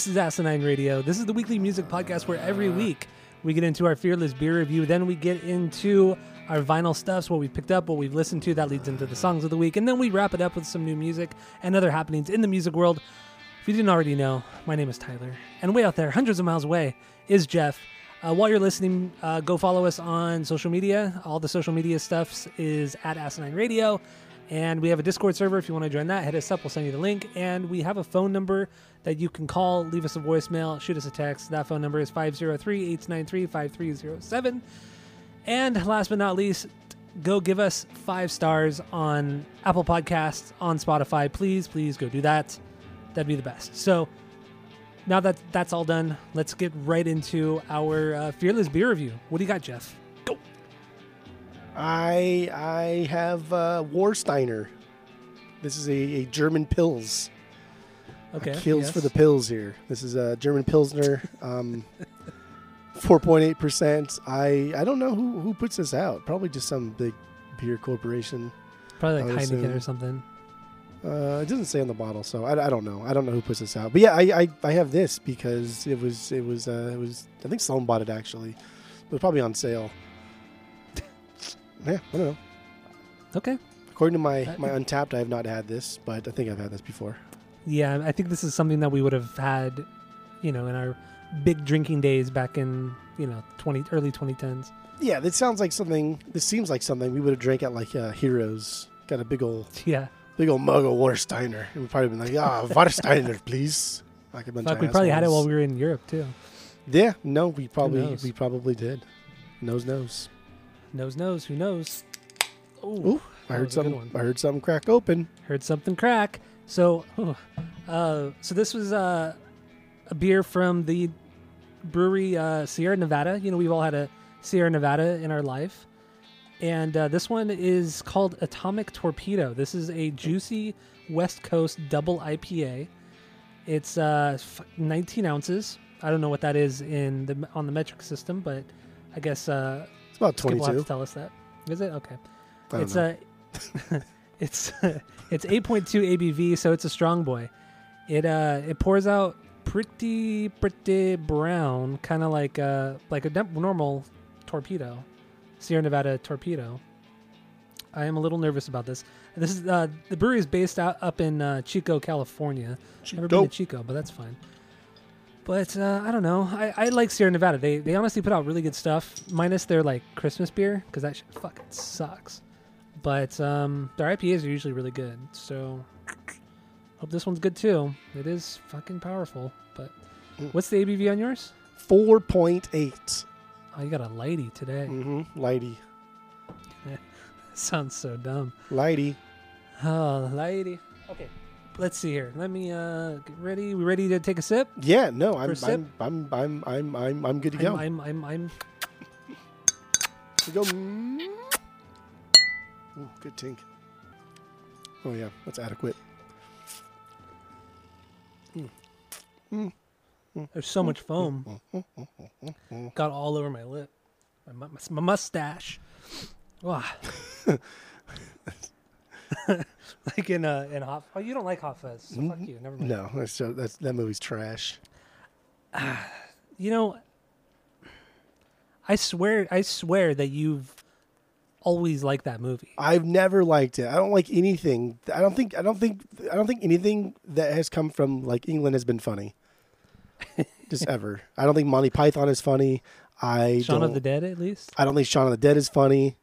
This is Asinine Radio. This is the weekly music podcast where every week we get into our fearless beer review. Then we get into our vinyl stuffs, what we picked up, what we've listened to. That leads into the songs of the week. And then we wrap it up with some new music and other happenings in the music world. If you didn't already know, my name is Tyler. And way out there, hundreds of miles away, is Jeff. Uh, while you're listening, uh, go follow us on social media. All the social media stuffs is at Asinine Radio. And we have a Discord server. If you want to join that, hit us up. We'll send you the link. And we have a phone number that you can call, leave us a voicemail, shoot us a text. That phone number is 503 893 5307. And last but not least, go give us five stars on Apple Podcasts, on Spotify. Please, please go do that. That'd be the best. So now that that's all done, let's get right into our uh, Fearless Beer Review. What do you got, Jeff? I I have uh, Warsteiner. This is a, a German Pils. Okay. Kills yes. for the pills here. This is a German Pilsner, um, 4.8%. I I don't know who, who puts this out. Probably just some big beer corporation. Probably like Heineken or something. Uh, it doesn't say on the bottle, so I, I don't know. I don't know who puts this out. But yeah, I, I, I have this because it was it was uh, it was I think Sloan bought it actually. It was probably on sale. Yeah, I don't know. Okay. According to my Uh, my Untappd, I have not had this, but I think I've had this before. Yeah, I think this is something that we would have had, you know, in our big drinking days back in, you know, 20 early 2010s. Yeah, this sounds like something. This seems like something we would have drank at like uh, Heroes. Got a big old Yeah. big old mug of Warsteiner, and we'd probably been like, ah, Warsteiner, please. Like a bunch Fuck, of we probably had it while we were in Europe too. Yeah, no, we probably we probably did. Nose nose. Knows knows, who knows? Ooh, I heard something. I heard something crack open. heard something crack. So, uh, so this was uh, a beer from the brewery uh, Sierra Nevada. You know, we've all had a Sierra Nevada in our life, and uh, this one is called Atomic Torpedo. This is a juicy West Coast double IPA. It's uh, 19 ounces. I don't know what that is in the on the metric system, but I guess uh, about Skip will have twenty-two. to tell us that. Is it okay? It's know. a it's it's 8.2 ABV, so it's a strong boy. It uh it pours out pretty pretty brown, kind of like uh like a normal torpedo, Sierra Nevada torpedo. I am a little nervous about this. This is uh, the brewery is based out up in uh, Chico, California. Never been to Chico, but that's fine. But uh, I don't know. I, I like Sierra Nevada. They they honestly put out really good stuff, minus their like Christmas beer because that shit fucking sucks. But um, their IPAs are usually really good. So hope this one's good too. It is fucking powerful. But Mm. what's the ABV on yours? Four point eight. Oh, you got a lighty today. Mm-hmm. Lighty, Sounds so dumb. lighty. Oh, lighty. Okay, let's see here. Let me uh get ready. We ready to take a sip? Yeah, no, I'm sip? I'm, I'm I'm I'm I'm I'm good to I'm, go. I'm I'm I'm We go. mm. Ooh, good tink. Oh yeah, that's adequate. Mm. Mm. Mm. There's so much foam. Got all over my lip. My, mu- my mustache. Wow. like in uh in hot. Oh, you don't like hot fuzz. So fuck you. Never mind. No, that's so that's that movie's trash. You know, I swear, I swear that you've always liked that movie. I've never liked it. I don't like anything. I don't think I don't think I don't think anything that has come from like England has been funny. Just ever. I don't think Monty Python is funny. I Shaun don't, of the Dead, at least. I don't think Shaun of the Dead is funny.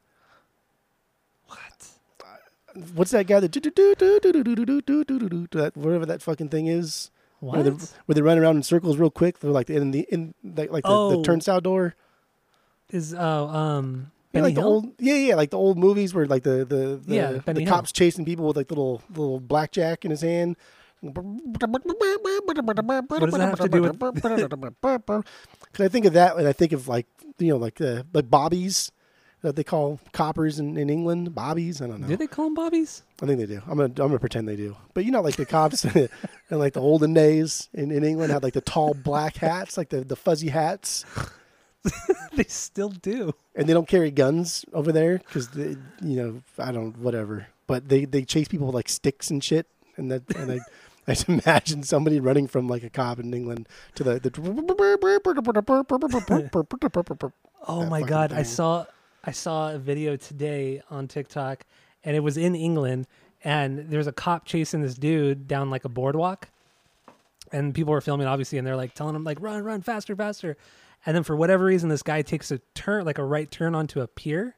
What? What's that guy that do do do do do do do do do do do do that whatever that fucking thing is? Where What? they, where they run around in circles real quick. They're like in the in like, like the, the Oh. turnstile door. Is oh um Benny like the Hill? old, yeah, yeah, like the old movies where like the the the, Yeah, the cops chasing people with like little little blackjack in his hand. What does that have to do with- Because I think of that, and I think of like you know like uh, like bobbies that they call coppers in, in England. Bobbies, I don't know. Did they call them bobbies? I think they do. I'm gonna I'm gonna pretend they do. But you know, like the cops in like the olden days in, in England had like the tall black hats, like the, the fuzzy hats, they still do. and they don't carry guns over there because you know I don't whatever. But they they chase people with like sticks and shit, and that and I. I just imagine somebody running from like a cop in England to the the. Oh my god, I saw I saw a video today on TikTok and it was in England and there's a cop chasing this dude down like a boardwalk. And people were filming obviously and they're like telling him like run run faster faster. And then for whatever reason this guy takes a turn like a right turn onto a pier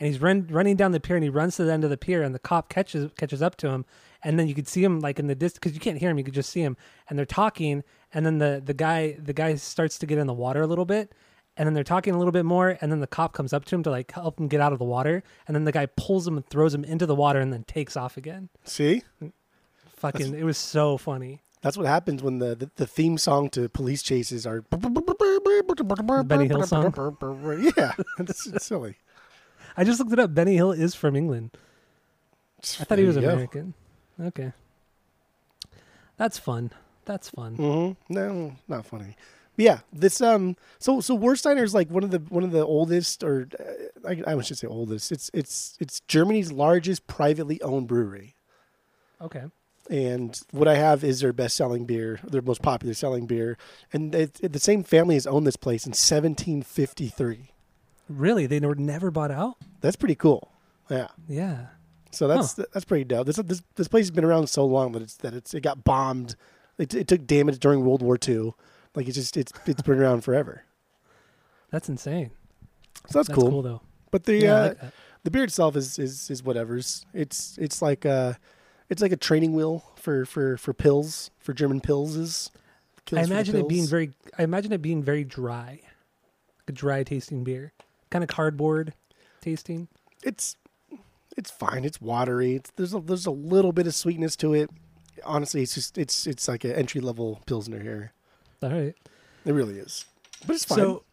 and he's run, running down the pier and he runs to the end of the pier and the cop catches catches up to him and then you could see him like in the distance because you can't hear him you could just see him and they're talking and then the the guy the guy starts to get in the water a little bit and then they're talking a little bit more and then the cop comes up to him to like help him get out of the water and then the guy pulls him and throws him into the water and then takes off again See, fucking it was so funny that's what happens when the, the, the theme song to police chases are Benny Hill song? Yeah, it's, it's silly. i just looked it up benny hill is from england i thought he was you go. american okay that's fun that's fun Mm-hmm. No, not funny. Yeah, this um. So so Warsteiner is like one of the one of the oldest, or uh, I, I should say oldest. It's it's it's Germany's largest privately owned brewery. okay And what I have is their best selling beer, their most popular selling beer, and it, it- the same family has owned this place in 1753. really they were never bought out That's pretty cool. Yeah. yeah So that's that's pretty dope. This, this this place has been around so long that it's that it's it got bombed. It, it took damage during World War II. Like it's just it's it's been around forever. that's insane So that's, that's cool. cool, though But the yeah, uh, like the beer itself is is is whatever's. It's it's like a it's like a training wheel for for for pills for German pills is. I imagine it being very. I imagine it being very dry, like a dry tasting beer, kind of cardboard tasting. it's it's fine. It's watery. It's, there's a there's a little bit of sweetness to it. Honestly, it's just it's it's like an entry level pilsner here. All right. It really is. But it's fine. So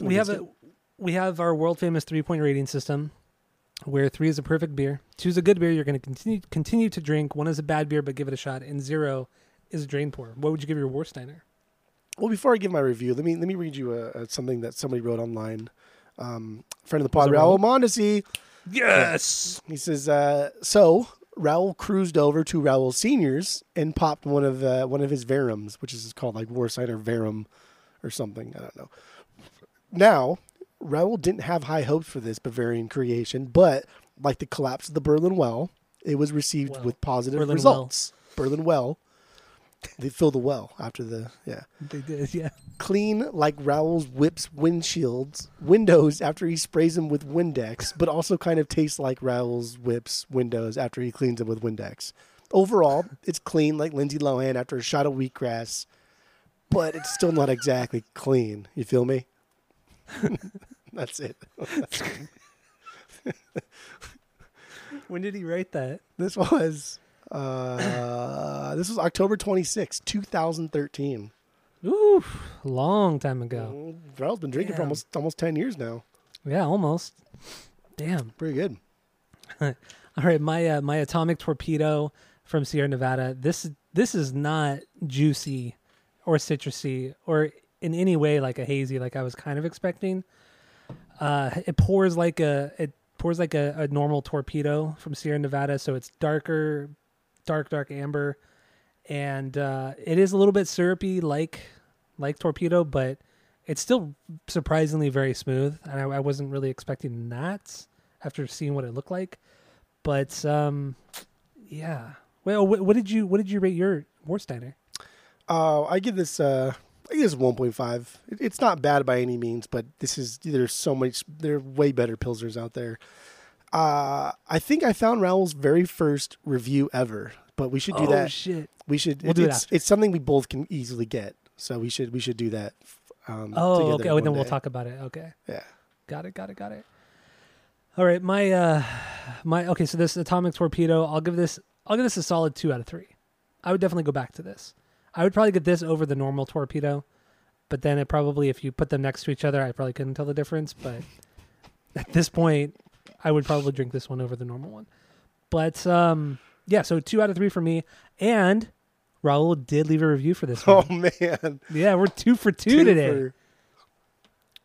we have against a we have our world famous three point rating system, where three is a perfect beer, two is a good beer you're going to continue continue to drink, one is a bad beer but give it a shot, and zero is a drain pour. What would you give your Warsteiner? Well, before I give my review, let me let me read you a, a, something that somebody wrote online. Um, friend of the pod, Raul Raul? Mondesi. Yes. He says, uh, so Raul cruised over to Raul Seniors and popped one of uh, one of his Verums, which is called like Warsider Verum or something. I don't know. Now, Raul didn't have high hopes for this Bavarian creation, but like the collapse of the Berlin Well, it was received Well, with positive Berlin results. Berlin Well. They filled the well after the yeah They did. Yeah. clean like Raoul's whips windshields, windows after he sprays them with Windex, but also kind of tastes like Raoul's whips windows after he cleans them with Windex. Overall, it's clean like Lindsay Lohan after a shot of wheatgrass, but it's still not exactly clean. You feel me? That's it. When did he write that? This was uh, this was October 26, 2013. Ooh, long time ago. Mm, Raoul's been drinking for almost almost 10 years now. Yeah, almost. Damn. Pretty good. All right, my uh, my atomic torpedo from Sierra Nevada. This this is not juicy or citrusy or in any way like a hazy like I was kind of expecting. Uh, it pours like a it pours like a, a normal torpedo from Sierra Nevada, so it's darker, dark dark amber, and uh, it is a little bit syrupy like like torpedo, but it's still surprisingly very smooth, and I, I wasn't really expecting that after seeing what it looked like. But um, yeah. Well, what, what did you what did you rate your Warsteiner? Uh, I give this. Uh, I give this one point five. It, it's not bad by any means, but this is there's so much. There are way better pilsners out there. Uh, I think I found Raoul's very first review ever, but we should do oh that. shit! We should. We'll do it it's, after. it's something we both can easily get, so we should we should do that. Um, Oh, okay. Oh, one then we'll talk about it. Okay, Yeah. got it, got it, got it. All right, my uh my okay, so this atomic torpedo, I'll give this I'll give this a solid 2 out of 3. I would definitely go back to this. I would probably get this over the normal torpedo, but then it probably if you put them next to each other, I probably couldn't tell the difference, but at this point, I would probably drink this one over the normal one. But um yeah, so 2 out of 3 for me and Raul did leave a review for this Oh one. man, Yeah, we're 2 for 2, today. for-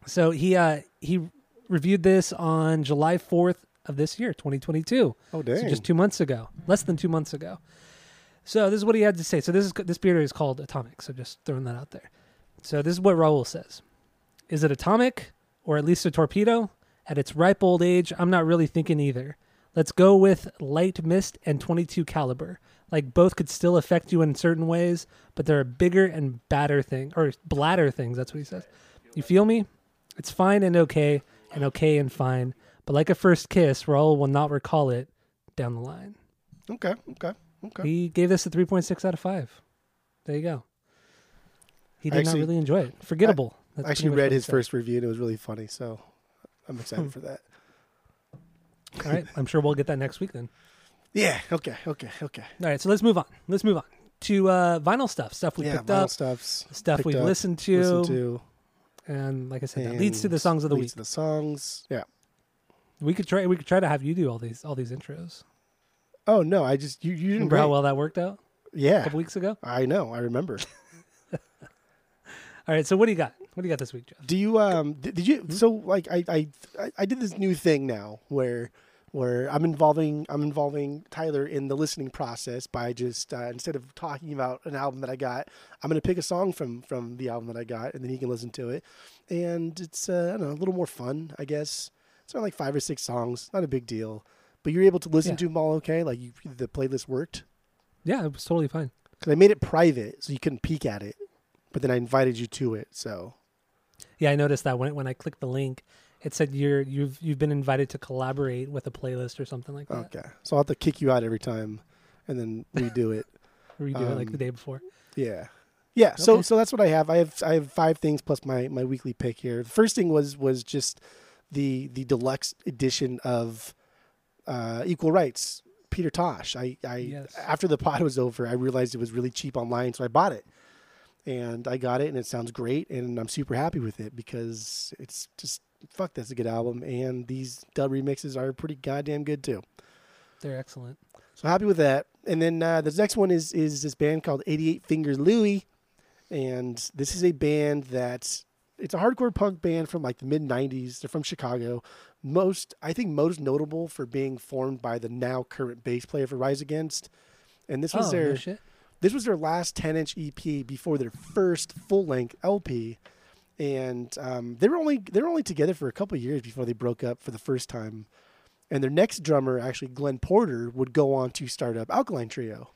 So he uh he reviewed this on July 4th of this year, 2022. Oh dang. So just 2 months ago. Less than 2 months ago. So this is what he had to say. So this is this beer is called Atomic, so just throwing that out there. So this is what Raul says. Is it atomic or at least a torpedo? At its ripe old age, I'm not really thinking either. Let's go with light mist and 22 caliber. Like both could still affect you in certain ways, but they're a bigger and badder thing or bladder things. That's what he says. You feel me? It's fine and okay, and okay and fine. But like a first kiss, Raul will not recall it down the line. okay, okay, okay. He gave this a 3.6 out of 5. There you go. He did Actually- not really enjoy it. Forgettable. That's I actually read his said. first review and it was really funny, so I'm excited for that. All right. I'm sure we'll get that next week then. Yeah. Okay. Okay. Okay. All right. So let's move on. Let's move on to uh, vinyl stuff. Stuff we yeah. picked vinyl up, stuffs. stuff we've up, listened to. Listen to. And like I said, that leads to the songs of the leads week. to the songs. Yeah. We could try. We could try to have you do all these all these intros. Oh no! I just you you didn't Remember how well that worked out Yeah. a couple weeks ago? I know. I remember. All right. So what do you got? What do you got this week, Jeff? Do you um did, did you so like I, I I did this new thing now where where I'm involving I'm involving Tyler in the listening process by just uh, instead of talking about an album that I got, I'm gonna pick a song from from the album that I got, and then he can listen to it, and it's uh, I don't know a little more fun I guess. It's only like five or six songs, not a big deal, but you're able to listen Yeah. to them all okay. Like you, the playlist worked Yeah, it was totally fine. because I made it private so you couldn't peek at it, but then I invited you to it, so Yeah, I noticed that when when I clicked the link, it said you're you've you've been invited to collaborate with a playlist or something like that. okay. So I'll have to kick you out every time, and then redo it. redo do it like the Um, day before. Yeah. Yeah, so so that's what I have. I have I have five things plus my my weekly pick here. The first thing was was just the the deluxe edition of uh, Equal Rights, Peter Tosh. I I Yes. after the pod was over, I realized it was really cheap online, so I bought it. And I got it and it sounds great and I'm super happy with it because it's just fuck that's a good album and these dub remixes are pretty goddamn good too. They're excellent. So happy with that. And then uh, the next one is is this band called 88 Fingers Louie, and this is a band that it's a hardcore punk band from like the mid 90s. They're from Chicago. Most I think most notable for being formed by the now current bass player for Rise Against. And this was oh, their no shit. This was their last 10 inch EP before their first full length LP. And um, they were only they were only together for a couple of years before they broke up for the first time. And their next drummer, actually Glenn Porter, would go on to start up Alkaline Trio.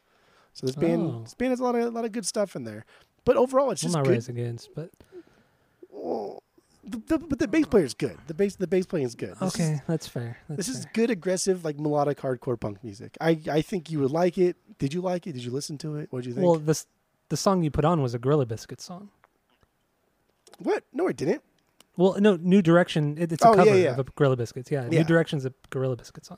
So this band Oh. this band has a lot of a lot of good stuff in there. But overall, it's just not good. Rise Against, but Well, the, the, but the bass player is good. The bass the bass playing is good. This okay, is, that's fair. That's this is good, aggressive, like melodic hardcore punk music. I, I think you would like it. Did you like it? Did you listen to it? What did you think? well. This the song you put on was a Gorilla Biscuit song. what? No, it didn't. Well, no, New Direction. It, it's a Oh, yeah, cover yeah. of a Gorilla Biscuits. Yeah, Yeah. New Direction's a Gorilla Biscuit song.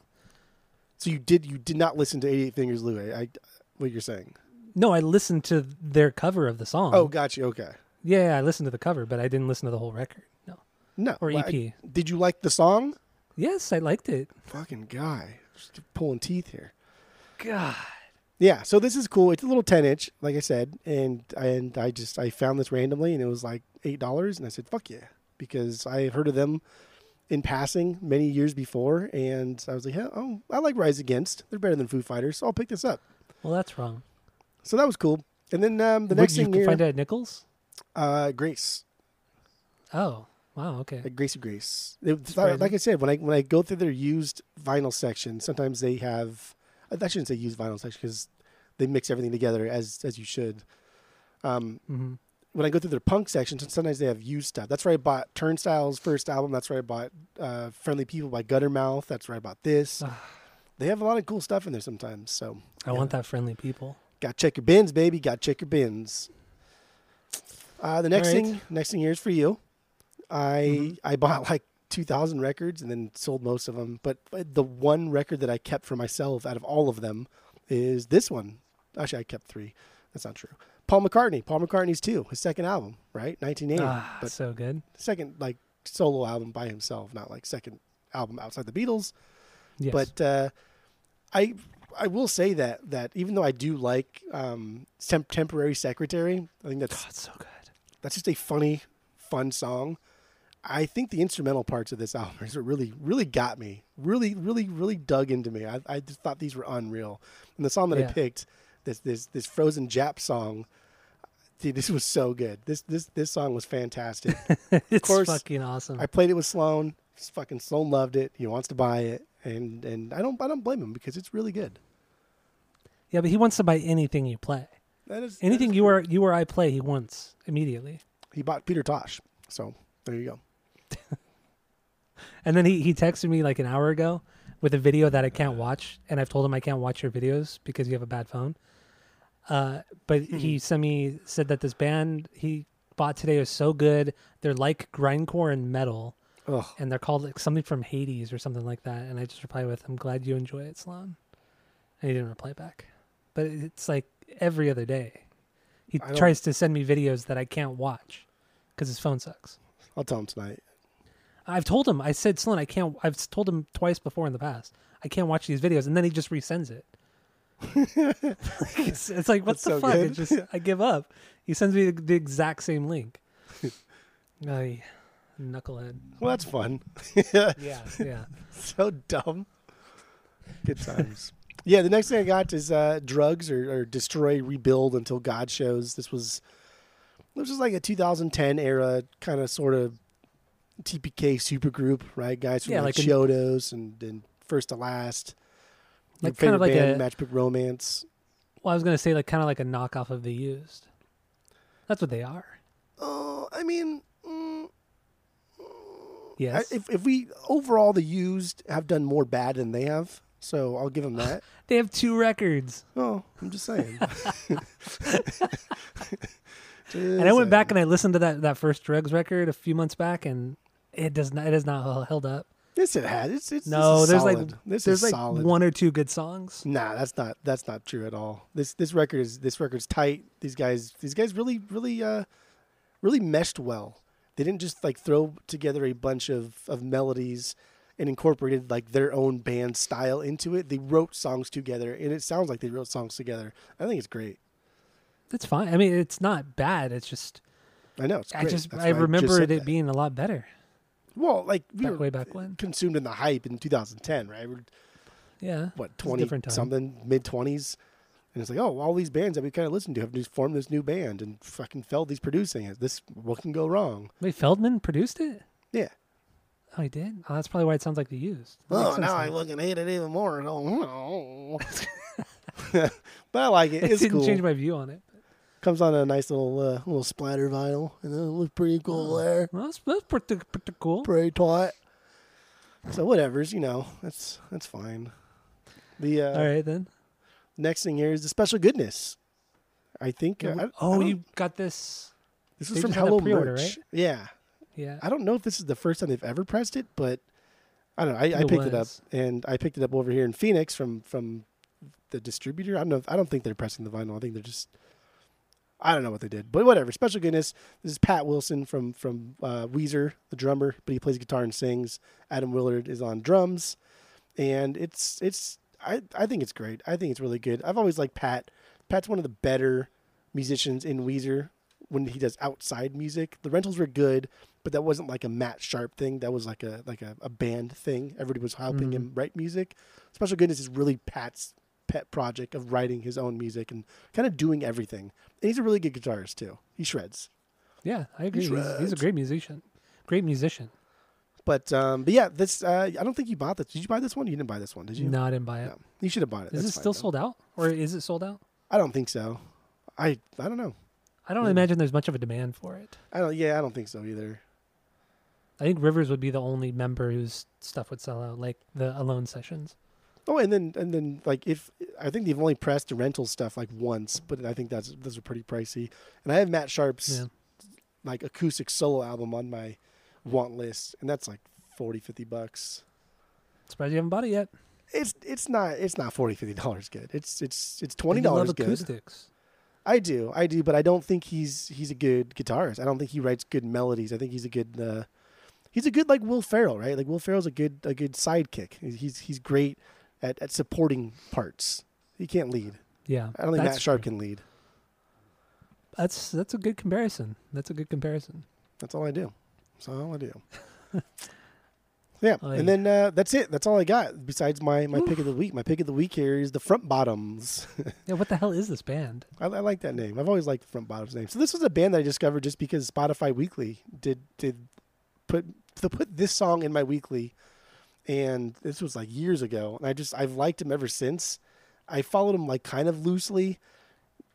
So you did you did not listen to 88 Fingers Louie. I what you're saying. No, I listened to their cover of the song. Oh, gotcha. Okay. yeah, yeah, I listened to the cover, but I didn't listen to the whole record. No, No. or EP. I- did you like the song? yes, I liked it. Fucking guy. Just pulling teeth here. God. Yeah, so this is cool. It's a little 10 inch, like I said, and and I just I found this randomly and it was like eight dollars and I said fuck yeah because I had heard of them in passing many years before and I was like, yeah, oh, I like Rise Against. They're better than Foo Fighters, so I'll pick this up. Well, that's wrong. So that was cool. And then um, the Where next did you thing here, find it at Nichols? uh, Grace. Oh, wow. Okay. Like Gracie Grace. It- like I said, when I when I go through their used vinyl section, sometimes they have. I shouldn't say used vinyl section because they mix everything together as as you should. Um, hmm when I go through their punk section, sometimes they have used stuff. That's where I bought Turnstile's first album. That's where I bought uh, Friendly People by Guttermouth. That's where I bought this. They have a lot of cool stuff in there sometimes. So I want that friendly people. got to check your bins, baby. Got to check your bins. Uh, the next right. thing, next thing here is for you. I Mhm. I bought like 2,000 records and then sold most of them. But, but the one record that I kept for myself out of all of them is this one. Actually, I kept three. That's not true. Paul McCartney. Paul McCartney's two. His second album, right? 1980. Ah, but so good. second like solo album by himself, not like second album outside the Beatles. Yes. But uh, I I will say that that even though I do like um, temp- temporary secretary, I think that's God, so good. that's just a funny, fun song. I think the instrumental parts of this album is what really, really got me. Really, really, really dug into me. I, I just thought these were unreal. And the song that I picked, this this this Frozen Jap song, dude, this was so good. This this this song was fantastic. it's course, fucking awesome. I played it with Sloan. Fucking Sloan loved it. He wants to buy it, and and I don't I don't blame him because it's really good. yeah, but he wants to buy anything you play. That is Anything is you true. or you or I play, he wants immediately. He bought Peter Tosh, so there you go. And then he he texted me like an hour ago with a video that I can't watch, and I've told him I can't watch your videos because you have a bad phone. Uh, but Hmm. he sent me said that this band he bought today is so good. They're like grindcore and metal, Ugh. and they're called like something from Hades or something like that. And I just replied with, "I'm glad you enjoy it, Sloan." And he didn't reply back. But it's like every other day, he tries to send me videos that I can't watch because his phone sucks. I'll tell him tonight. I've told him. I said, Sloan, I can't. I've told him twice before in the past. I can't watch these videos, and then he just resends it. it's, it's like what the so fuck? It just I give up. He sends me the, the exact same link. Ay, knucklehead. Well, that's fun. Yeah, yeah. so dumb. Good times. yeah, the next thing I got is uh, drugs or, or destroy, rebuild until God shows. This was this was like a 2010 era kind of sort of TPK supergroup, right? Guys from Yeah, like, like a- and, and First to Last. Like kind of like band, a. Matchbook Romance. Well, I was gonna say like kind of like a knockoff of the used. That's what they are. Oh, I mean, mm, Yes, I, if if we overall the used have done more bad than they have, so I'll give them that. they have two records. oh, I'm just saying. And I went back and I listened to that that first drugs record a few months back, and it does not. It has not held up. Yes, it had. It's, it's No, is there's like this there's is like solid. one or two good songs. Nah, that's not that's not true at all. This this record is this record's tight. These guys these guys really really uh really meshed well. They didn't just like throw together a bunch of of melodies and incorporated like their own band style into it. They wrote songs together and it sounds like they wrote songs together. I think it's great. It's fine. I mean, it's not bad. It's just I know it's I just I why remember just it that. being a lot better well like we back were way back when. consumed in the hype in 2010, right? We're Yeah, what 20 different time. something mid 20s and it's like oh all these bands that we kind of listened to have just formed this new band and fucking Feldy's producing it this what can go wrong Wait, Feldmann produced it. yeah Oh, he did. Oh, that's probably why it sounds like the used. That oh now I fucking hate it even more Oh, but I like it It it's didn't cool change my view on it. Comes on a nice little uh, little splatter vinyl and it looks pretty cool there Well, that's, that's pretty, pretty cool. pretty tight. so whatever's you know that's that's fine the uh, All right then. next thing here is the special goodness I think uh, I- I oh, don't- you got this. This is from just had a Hello Merch. right? Yeah. Yeah. I don't know if this is the first time they've ever pressed it, but I don't know. I, I picked it up and I picked it up over here in Phoenix from from the distributor. I don't know. If, I don't think they're pressing the vinyl. I think they're just. I don't know what they did, but whatever. Special goodness. This is Pat Wilson from from uh, Weezer, the drummer, but he plays guitar and sings. Atom Willard is on drums, and it's it's. I I think it's great. I think it's really good. I've always liked Pat. Pat's one of the better musicians in Weezer when he does outside music. The rentals were good, but that wasn't like a Matt Sharp thing. That was like a like a, a band thing. Everybody was helping Mhm. him write music. Special Goodness is really Pat's pet project of writing his own music and kind of doing everything. And he's a really good guitarist too. He shreds. Yeah, I agree. He's, he's a great musician. Great musician. But um, but yeah, this uh, I don't think you bought this. Did you buy this one? You didn't buy this one, did you? No, I didn't buy it. No. You should have bought it. Is That's it fine, still though. sold out, or is it sold out? I don't think so. I I don't know. I don't Yeah. imagine there's much of a demand for it. I don't. Yeah, I don't think so either. I think Rivers would be the only member whose stuff would sell out, like the Alone sessions. Oh, and then and then like if I think they've only pressed the rental stuff like once, but I think that's those are pretty pricey. And I have Matt Sharp's Yeah. like acoustic solo album on my want list, and that's like 40, 50 bucks. Surprised you haven't bought it yet. It's it's not it's not 40 50 dollars good. It's it's it's twenty dollars good. acoustics. I do, I do, but I don't think he's he's a good guitarist. I don't think he writes good melodies. I think he's a good uh, he's a good like Will Ferrell, right? Like Will Ferrell's a good a good sidekick. He's he's great at, at supporting parts. He can't lead. Yeah, I don't think Matt Sharp true. can lead. That's that's a good comparison. That's a good comparison. That's all I do. That's all I do. yeah, Oh, and then uh, that's it. That's all I got. Besides my my pick of the week. My pick of the week here is the Front Bottoms. Yeah, what the hell is this band? I, I like that name. I've always liked the Front Bottoms name. So this was a band that I discovered just because Spotify Weekly did did put to put this song in my weekly, and this was like years ago. And I just I've liked them ever since. I followed them like kind of loosely.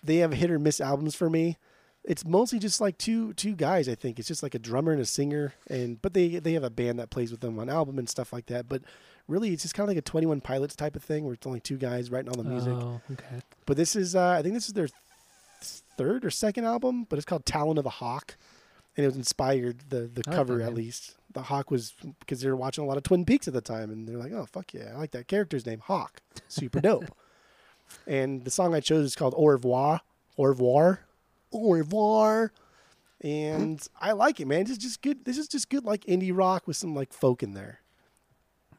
They have hit or miss albums for me. It's mostly just like two two guys. I think it's just like a drummer and a singer, and but they they have a band that plays with them on album and stuff like that. But really, it's just kind of like a Twenty One Pilots type of thing, where it's only two guys writing all the music. Oh, okay. But this is, uh, I think this is their th- third or second album, but it's called Talon of a Hawk, and it was inspired the the I cover at least. The hawk was because they were watching a lot of Twin Peaks at the time, and they're like, "Oh fuck yeah, I like that character's name, Hawk, super dope." and the song I chose is called Au revoir, Au revoir, Au revoir, and I like it, man. This is just good. This is just good, like indie rock with some like folk in there.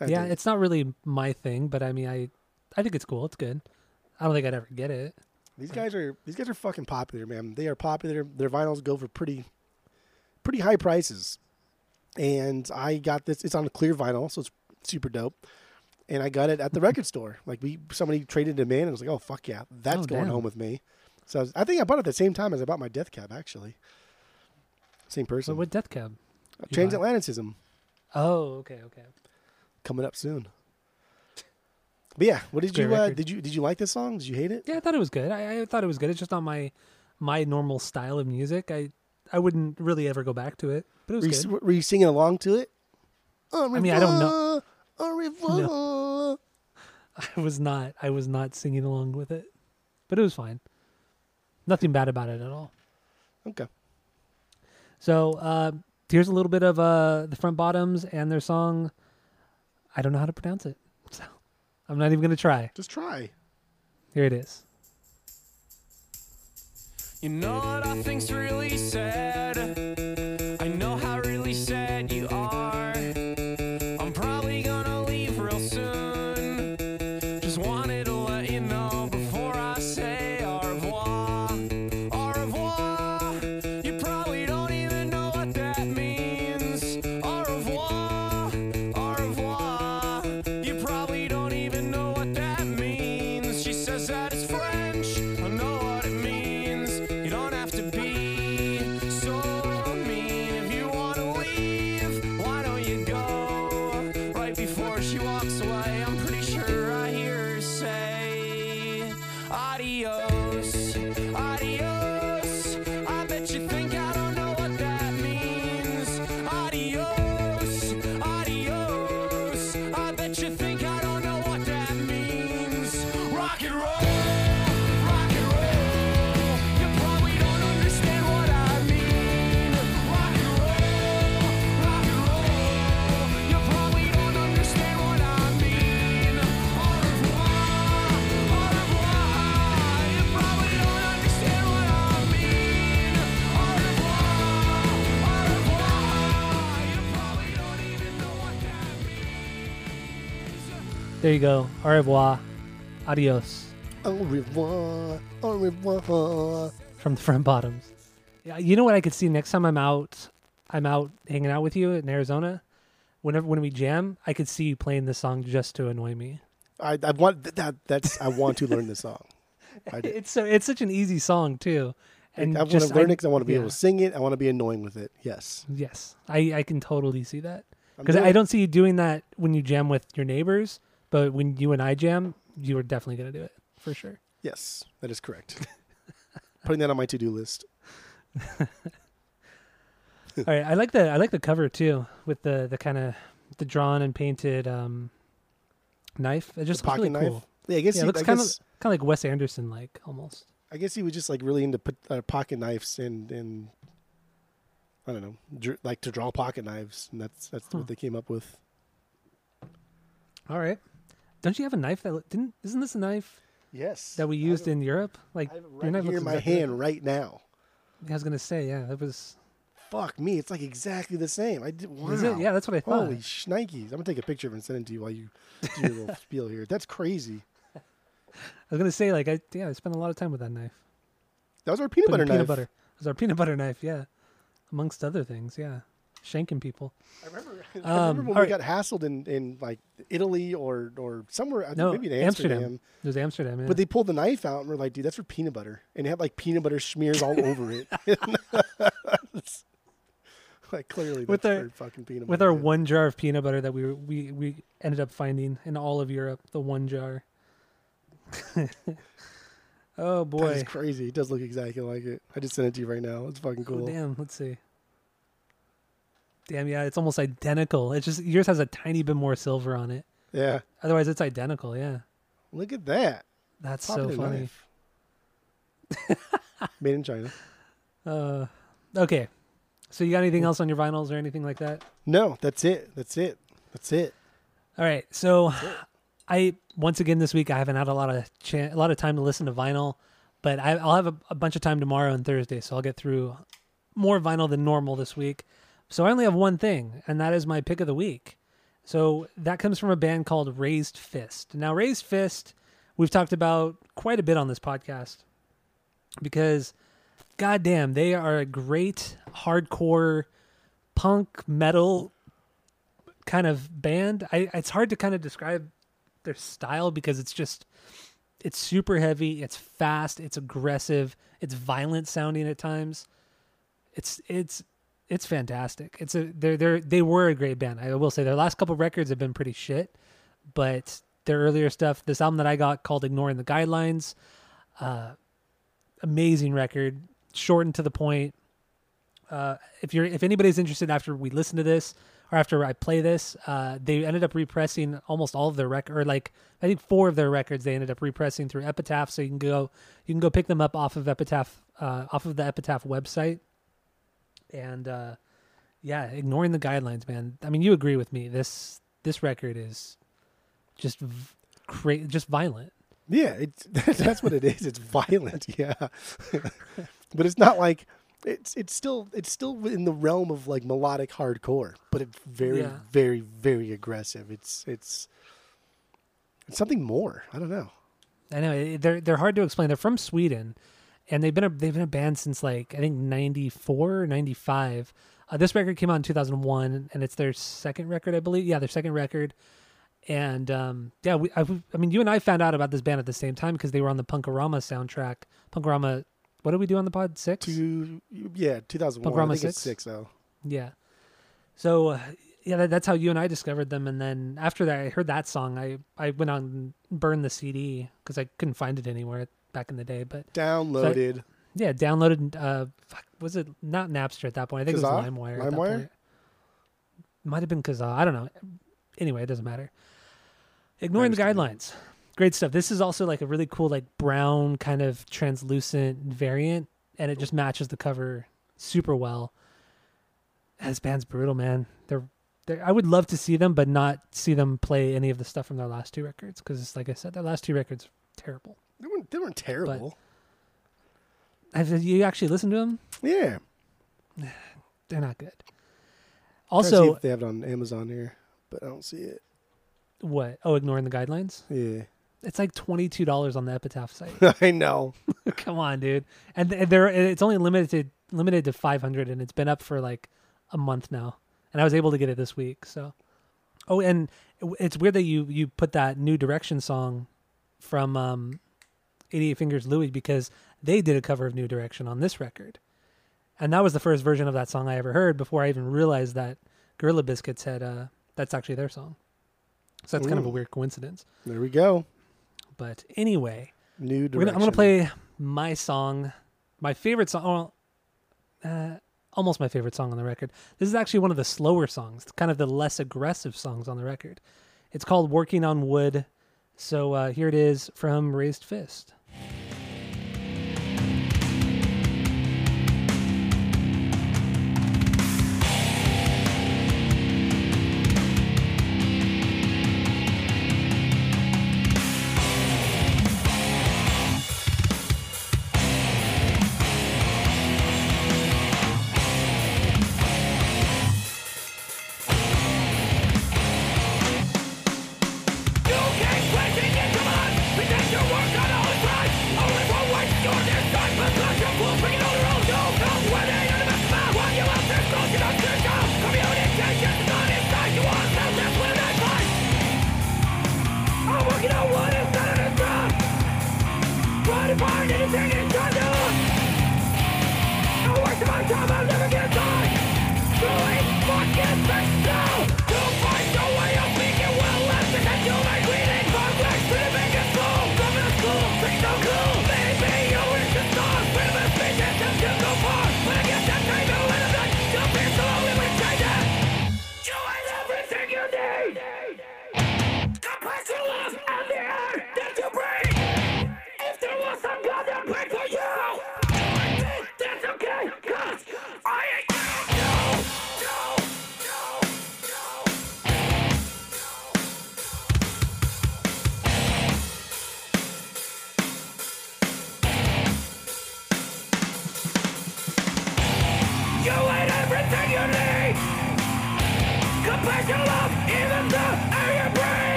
I yeah, think. it's not really my thing, but I mean, I I think it's cool. It's good. I don't think I'd ever get it. These guys are these guys are fucking popular, man. They are popular. Their vinyls go for pretty pretty high prices. And I got this it's on a clear vinyl, so it's super dope. And I got it at the record store. Like we somebody traded them in and I was like, "Oh fuck yeah, that's Oh, going damn. home with me." So I, was, I think I bought it at the same time as I bought my Death Cab actually. Same So person. what Death Cab? you Transatlanticism Oh, okay, okay. coming up soon. But yeah, what did you uh, did you did you like this song? Did you hate it? Yeah, I thought it was good. I, I thought it was good. It's just not my my normal style of music. I I wouldn't really ever go back to it, but it was Were good. you, were you singing along to it? Au mean, I don't know. revoir. I was not. I was not singing along with it, but it was fine. Nothing bad about it at all. Okay. So uh, here's a little bit of uh, the front bottoms and their song. I don't know how to pronounce it, so I'm not even gonna try. Just try. Here it is. You know what I think's really sad? There you go. Au revoir. Adios. Au revoir. Au revoir. from the front bottoms. Yeah, you know what I could see next time I'm out, I'm out hanging out with you in Arizona. Whenever when we jam, I could see you playing this song just to annoy me. I, I want th- that. That's I want to learn this song. I. It's so it's such an easy song too, and I want to learn I- it because I want to be able to sing it. I want to be annoying with it. Yes. Yes, I I can totally see that because I don't see you doing that when you jam with your neighbors, but when you and I jam, you are definitely gonna do it for sure. Yes, that is correct. Putting that on my to-do list. All right, I like the I like the cover too with the the kind of the drawn and painted um knife. It just the looks pocket really knife. cool. Yeah, I guess. Yeah, it he, looks kind of kind of like Wes Anderson like almost. I guess he was just like really into put, uh, pocket knives and and I don't know, dr- like to draw pocket knives, and that's that's Huh. what they came up with. All right. Don't you have a knife that didn't? Isn't this a knife Yes, that we used in Europe? Like I have it your right knife here in my exactly like- hand right now. I was gonna say, yeah, it was. Fuck me, it's like exactly the same. I did. Wow. Is it? Yeah, that's what I thought. Holy shnikes! I'm gonna take a picture of it and send it to you while you do your little spiel here. That's crazy. I was gonna say, like, I yeah, I spent a lot of time with that knife. That was our peanut Putting butter peanut knife. butter. It was our peanut butter knife, yeah, amongst other things, yeah, shanking people. I remember. I Um, remember when we right. got hassled in, in like Italy or or somewhere. I think No, maybe in Amsterdam. Amsterdam. It was Amsterdam, yeah. But they pulled the knife out and we're like, dude, that's for peanut butter, and it had like peanut butter smears all over it. like clearly, With that's our- for fucking peanut butter. with butter. our one jar of peanut butter that we were, we we ended up finding in all of Europe, the one jar. oh boy! is crazy. It does look exactly like it. I just sent it to you right now. It's fucking Oh cool. damn! Let's see. Damn, yeah, it's almost identical. It's just yours has a tiny bit more silver on it. yeah, Otherwise, it's identical. Yeah, look at that. that's Pop so it in a funny. Made in China. Uh, okay. So you got anything else on your vinyls or anything like that? No, that's it. That's it. That's it. All right. So I once again this week I haven't had a lot of chan a lot of time to listen to vinyl, but I, I'll have a, a bunch of time tomorrow and Thursday, so I'll get through more vinyl than normal this week. So I only have one thing, and that is my pick of the week. So that comes from a band called Raised Fist. Now, Raised Fist, we've talked about quite a bit on this podcast because, goddamn, they are a great hardcore punk metal kind of band. I it's hard to kind of describe their style because it's just it's super heavy, it's fast, it's aggressive, it's violent sounding at times. It's it's it's fantastic. It's a they're they're they were a great band. I will say their last couple records have been pretty shit, but their earlier stuff, this album that I got called "Ignoring the Guidelines," uh, amazing record, short and to the point. Uh, if you're if anybody's interested after we listen to this or after I play this, uh, they ended up repressing almost all of their record, or like I think four of their records they ended up repressing through Epitaph. So you can go you can go pick them up off of Epitaph uh, off of the Epitaph website. And uh, yeah, ignoring the guidelines, man. I mean, you agree with me. This this record is just v- cra- just violent. Yeah, it's that's what it is. It's violent, yeah. but it's not like it's it's still it's still in the realm of like melodic hardcore, but it's very Yeah. very very aggressive. It's it's it's something more. I don't know. I know they're they're hard to explain. They're from Sweden, and they've been a they've been a band since like I think 94, 95. Uh, this record came out in two thousand one, and it's their second record, I believe. Yeah, their second record. And um, yeah, we, I, I mean, you and I found out about this band at the same time because they were on the Punkorama soundtrack. Punkorama, what did we do on the pod? Six. Two yeah, two thousand one. Pograma I think it's six? six though. Yeah. So uh, yeah, that, that's how you and I discovered them. And then after that, I heard that song. I I went on and burned the CD because I couldn't find it anywhere back in the day. But Downloaded. yeah, downloaded. Uh, fuck, was it not Napster at that point? I think Kazaa? it was LimeWire. LimeWire? Might have been Kazaa. I don't know. Anyway, it doesn't matter. Ignoring the guidelines. Great stuff. This is also like a really cool, like brown kind of translucent variant, and it just matches the cover super well. This band's brutal, man. They're, they're. I would love to see them, but not see them play any of the stuff from their last two records because, like I said, their last two records terrible. They weren't they weren't terrible. Have you actually listened to them? yeah. They're not good. Also, they have it on Amazon here, but I don't see it. what? Oh, ignoring the guidelines. Yeah. It's like twenty two dollars on the Epitaph site. I know. Come on, dude. And th- they're it's only limited limited to five hundred, and it's been up for like a month now. And I was able to get it this week. So, oh, and it's weird that you you put that New Direction song from um, Eighty Eight Fingers Louie because they did a cover of New Direction on this record, and that was the first version of that song I ever heard before I even realized that Gorilla Biscuits had uh that's actually their song. So that's kind of a weird coincidence. There we go. But anyway, New direction. gonna, I'm gonna play my song, my favorite song, well, uh, almost my favorite song on the record. This is actually one of the slower songs, kind of the less aggressive songs on the record. It's called "Working on Wood." So uh, here it is from Raised Fist. Thank you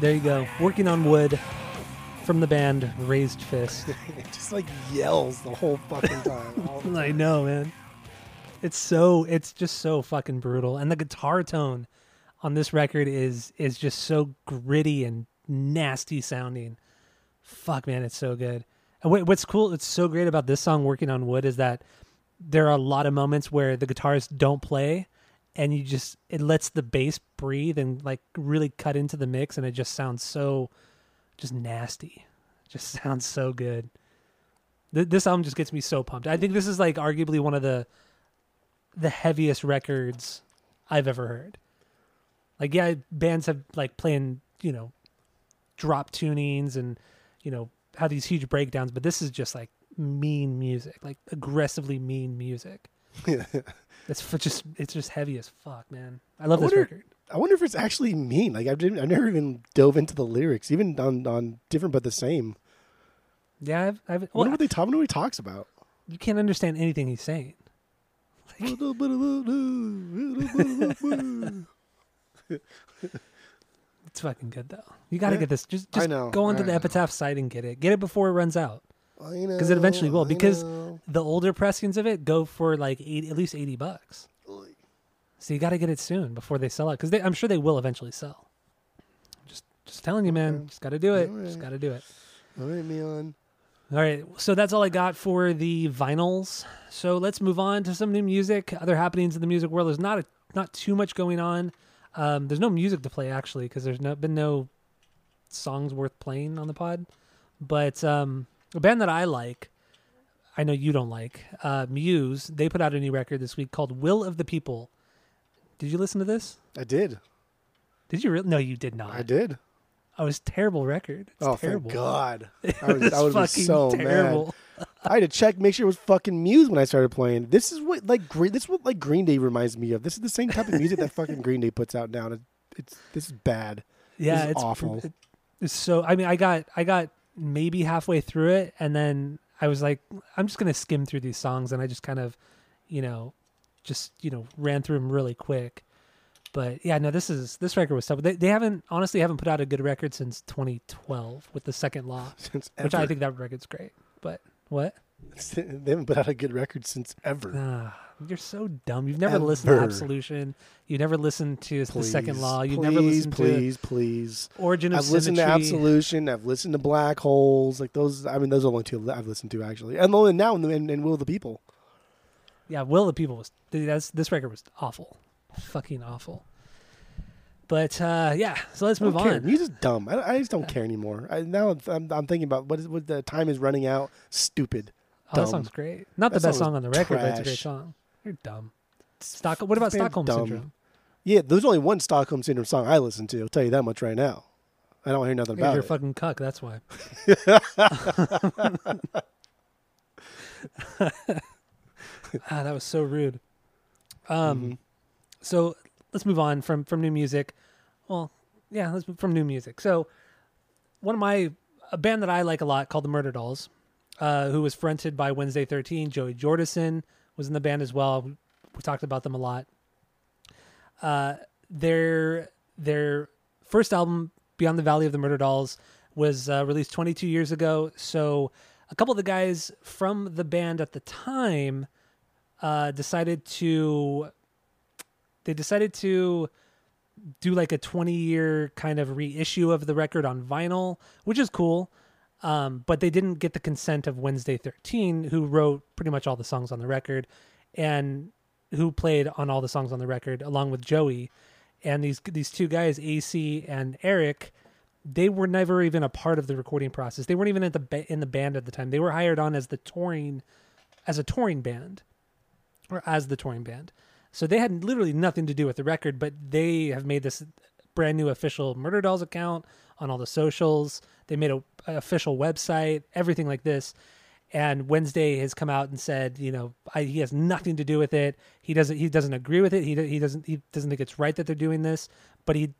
There you go. Working on wood from the band Raised Fist. it just like yells the whole fucking time. time. I know, man. It's so it's just so fucking brutal. And the guitar tone on this record is is just so gritty and nasty sounding. Fuck man, it's so good. And what's cool, it's so great about this song working on wood is that there are a lot of moments where the guitars don't play and you just it lets the bass breathe and like really cut into the mix and it just sounds so just nasty. Just sounds so good. Th- this album just gets me so pumped. I think this is like arguably one of the the heaviest records I've ever heard. Like yeah, bands have like playing, you know, drop tunings and you know, have these huge breakdowns, but this is just like mean music, like aggressively mean music. Yeah. It's just it's just heavy as fuck, man. I love I this wonder- record. I wonder if it's actually mean. Like I didn't, I never even dove into the lyrics, even on on different but the same. Yeah, I've, I've I wonder what they talk. What he talks about. you can't understand anything he's saying. It's fucking good though. You got to Yeah, get this. Just I just know, go onto I the know. Epitaph site and get it. Get it before it runs out. Because it eventually will. Because the older pressings of it go for like 80, at least eighty bucks. So you got to get it soon before they sell out. Because I'm sure they will eventually sell. Just just telling you, man. Okay. Just got to do it. Just got to do it. all right, Mion. All right, so that's all I got for the vinyls. So let's move on to some new music. Other happenings in the music world. There's not a, not too much going on. Um, there's no music to play actually because there's no, been no songs worth playing on the pod. But um, a band that I like, I know you don't like, uh, Muse. They put out a new record this week called "Will of the People." Did you listen to this? I did. Did you really? No, you did not. I did. Oh, it's a terrible record. It's oh, terrible. thank God. I was, I was was fucking so terrible. mad. I had to check, make sure it was fucking Muse when I started playing. This is what like Green. This is what like Green Day reminds me of. This is the same type of music that fucking Green Day puts out now. It- It's this is bad. yeah is it's awful. it- it's so i mean i got i got maybe halfway through it and then i was like i'm just gonna skim through these songs and i just kind of you know just you know ran through them really quick but yeah no this is this record was tough they, they haven't honestly haven't put out a good record since 2012 with the second law Since which i think that record's great but what they haven't put out a good record since ever. ah, you're so dumb you've never listened to Ever. absolution you never listened to the second Please, law you please, never listened to please, please. to origin of I've listened to Absolution. I've listened to Black Holes. Like those. I mean, those are the only two I've listened to actually. And the- and now and, in, in Will of the People. Yeah, Will of the People was dude, that's this record was awful, fucking awful. But uh, yeah, so let's move on. Music's dumb. I, I just don't care anymore. I, now I'm, I'm thinking about what is what the time is running out. Stupid. Oh, that dumb. song's great. Not the best song song on the record, but it's a great song. You're dumb. Stockholm. What about Stockholm dumb. Syndrome? Yeah, there's only one Stockholm Syndrome song I listen to. I'll tell you that much right now. I don't hear nothing Yeah, about you're it. fucking cuck. That's why. ah, that was so rude. Um, Mhm. so let's move on from from new music. Well, yeah, let's move from new music. So one of my a band that I like a lot called the Murderdolls, uh, who was fronted by Wednesday Thirteen. Joey Jordison was in the band as well. We, we talked about them a lot. Uh, their their first album, Beyond the Valley of the Murderdolls, was uh, released 22 years ago. So a couple of the guys from the band at the time uh, decided to they decided to do like a 20 year kind of reissue of the record on vinyl, which is cool. Um, but they didn't get the consent of Wednesday 13, who wrote pretty much all the songs on the record and who played on all the songs on the record along with Joey. And these these two guys, AC and Eric, they were never even a part of the recording process. They weren't even at the ba- in the band at the time. They were hired on as the touring as a touring band or as the touring band. So they had literally nothing to do with the record, but they have made this brand new official Murderdolls account on all the socials. They made a, a official website, everything like this. And Wednesday has come out and said, you know, I, he has nothing to do with it. He doesn't. He doesn't agree with it. He he doesn't. He doesn't think it's right that they're doing this. But he,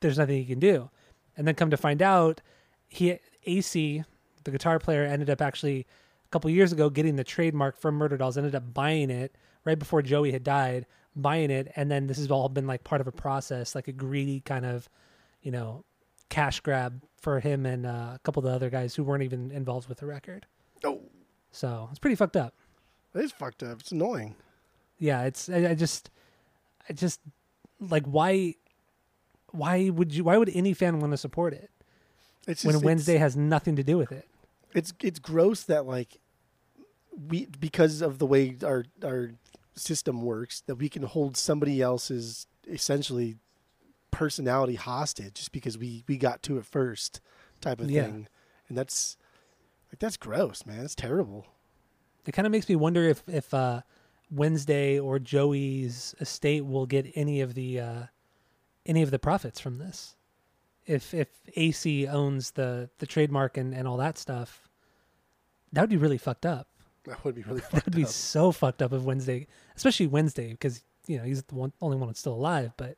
there's nothing he can do. And then come to find out, he AC, the guitar player, ended up actually a couple years ago getting the trademark from Murderdolls. Ended up buying it right before Joey had died, buying it, and then this has all been like part of a process, like a greedy kind of, you know, cash grab for him and uh, a couple of the other guys who weren't even involved with the record. Oh, So it's pretty fucked up. that is fucked up. It's annoying. Yeah, it's I, I just I just like why why would you why would any fan want to support it It's when Wednesday It's, has nothing to do with it? it's it's gross that like we because of the way our our system works that we can hold somebody else's essentially personality hostage just because we we got to it first type of Yeah. thing and that's like that's gross man it's terrible It kind of makes me wonder if if uh, Wednesday or Joey's estate will get any of the uh, any of the profits from this. If if AC owns the the trademark and, and all that stuff, that would be really fucked up. That would be really That'd be up. so fucked up if Wednesday, especially Wednesday, because you know he's the one only one that's still alive. But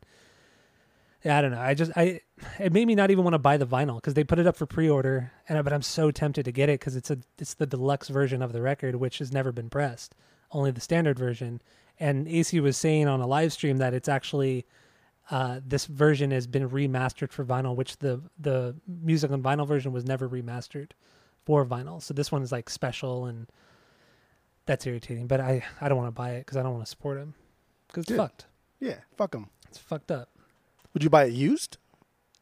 yeah, I don't know. I just I it made me not even want to buy the vinyl because they put it up for pre-order, and I- but I'm so tempted to get it because it's a it's the deluxe version of the record, which has never been pressed, only the standard version. And AC was saying on a live stream that it's actually uh, this version has been remastered for vinyl, which the the music on vinyl version was never remastered for vinyl. So this one is like special and that's irritating. But I I don't want to buy it because I don't want to support him because it's Good. fucked. yeah fuck them It's fucked up. would you buy it used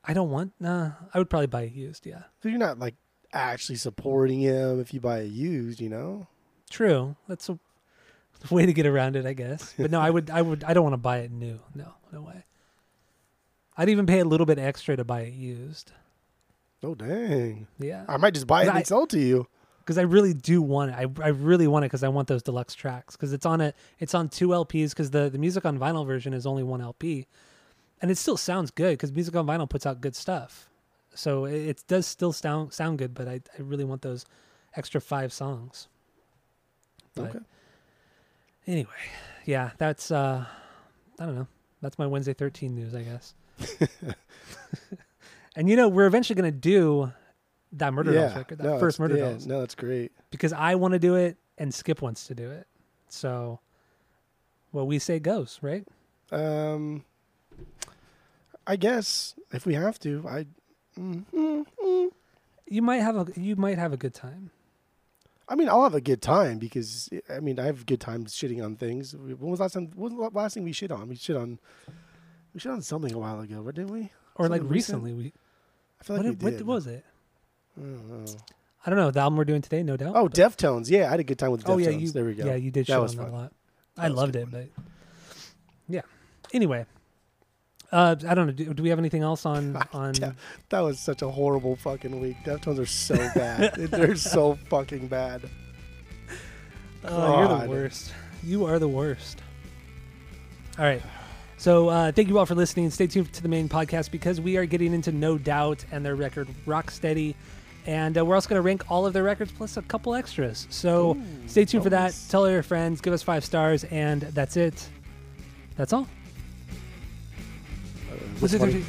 I don't want. Nah, I would probably buy it used. Yeah, so you're not like actually supporting him if you buy it used you know true. That's a way to get around it, I guess. But no, I would I would I don't want to buy it new. No, no way. I'd even pay a little bit extra to buy it used. oh dang Yeah, i might just buy it I- and sell it to you because I really do want it. I, I really want it because I want those deluxe tracks because it's on a it's on two LPs because the the music on vinyl version is only one LP, and it still sounds good because music on vinyl puts out good stuff. So it, it does still sound sound good, but I I really want those extra five songs. But okay anyway, yeah, that's uh I don't know. That's my Wednesday thirteen news, I guess. and you know we're eventually gonna do that Murderdolls record, that no, first murder yeah, dolls no that's great because I want to do it and Skip wants to do it. So what we say goes, right? Um, I guess if we have to, I. Mm, mm, mm. You might have a you might have a good time. I mean, I'll have a good time because I mean, I have good times shitting on things. When was last time? When was the last thing we shit on? We shit on. We shit on something a while ago, didn't we? Or like Something recent? recently, we I feel what, like did- we what was it? I don't know. I don't know. The album we're doing today, no doubt. Oh, Deftones. Yeah, I had a good time with Deftones. oh yeah, you there we go. Yeah, you did That shit was on that a lot. That I loved it, but yeah. Anyway, uh, I don't know. Do, do we have anything else on on? That was such a horrible fucking week. Deftones are so bad. They're so fucking bad. Oh, you're the worst. You are the worst. All right. So uh, thank you all for listening. Stay tuned to the main podcast because we are getting into No Doubt and their record Rock Steady. And uh, we're also going to rank all of their records plus a couple extras. So stay tuned for that. Tell all your friends. Give us five stars. And that's it. That's all. Uh,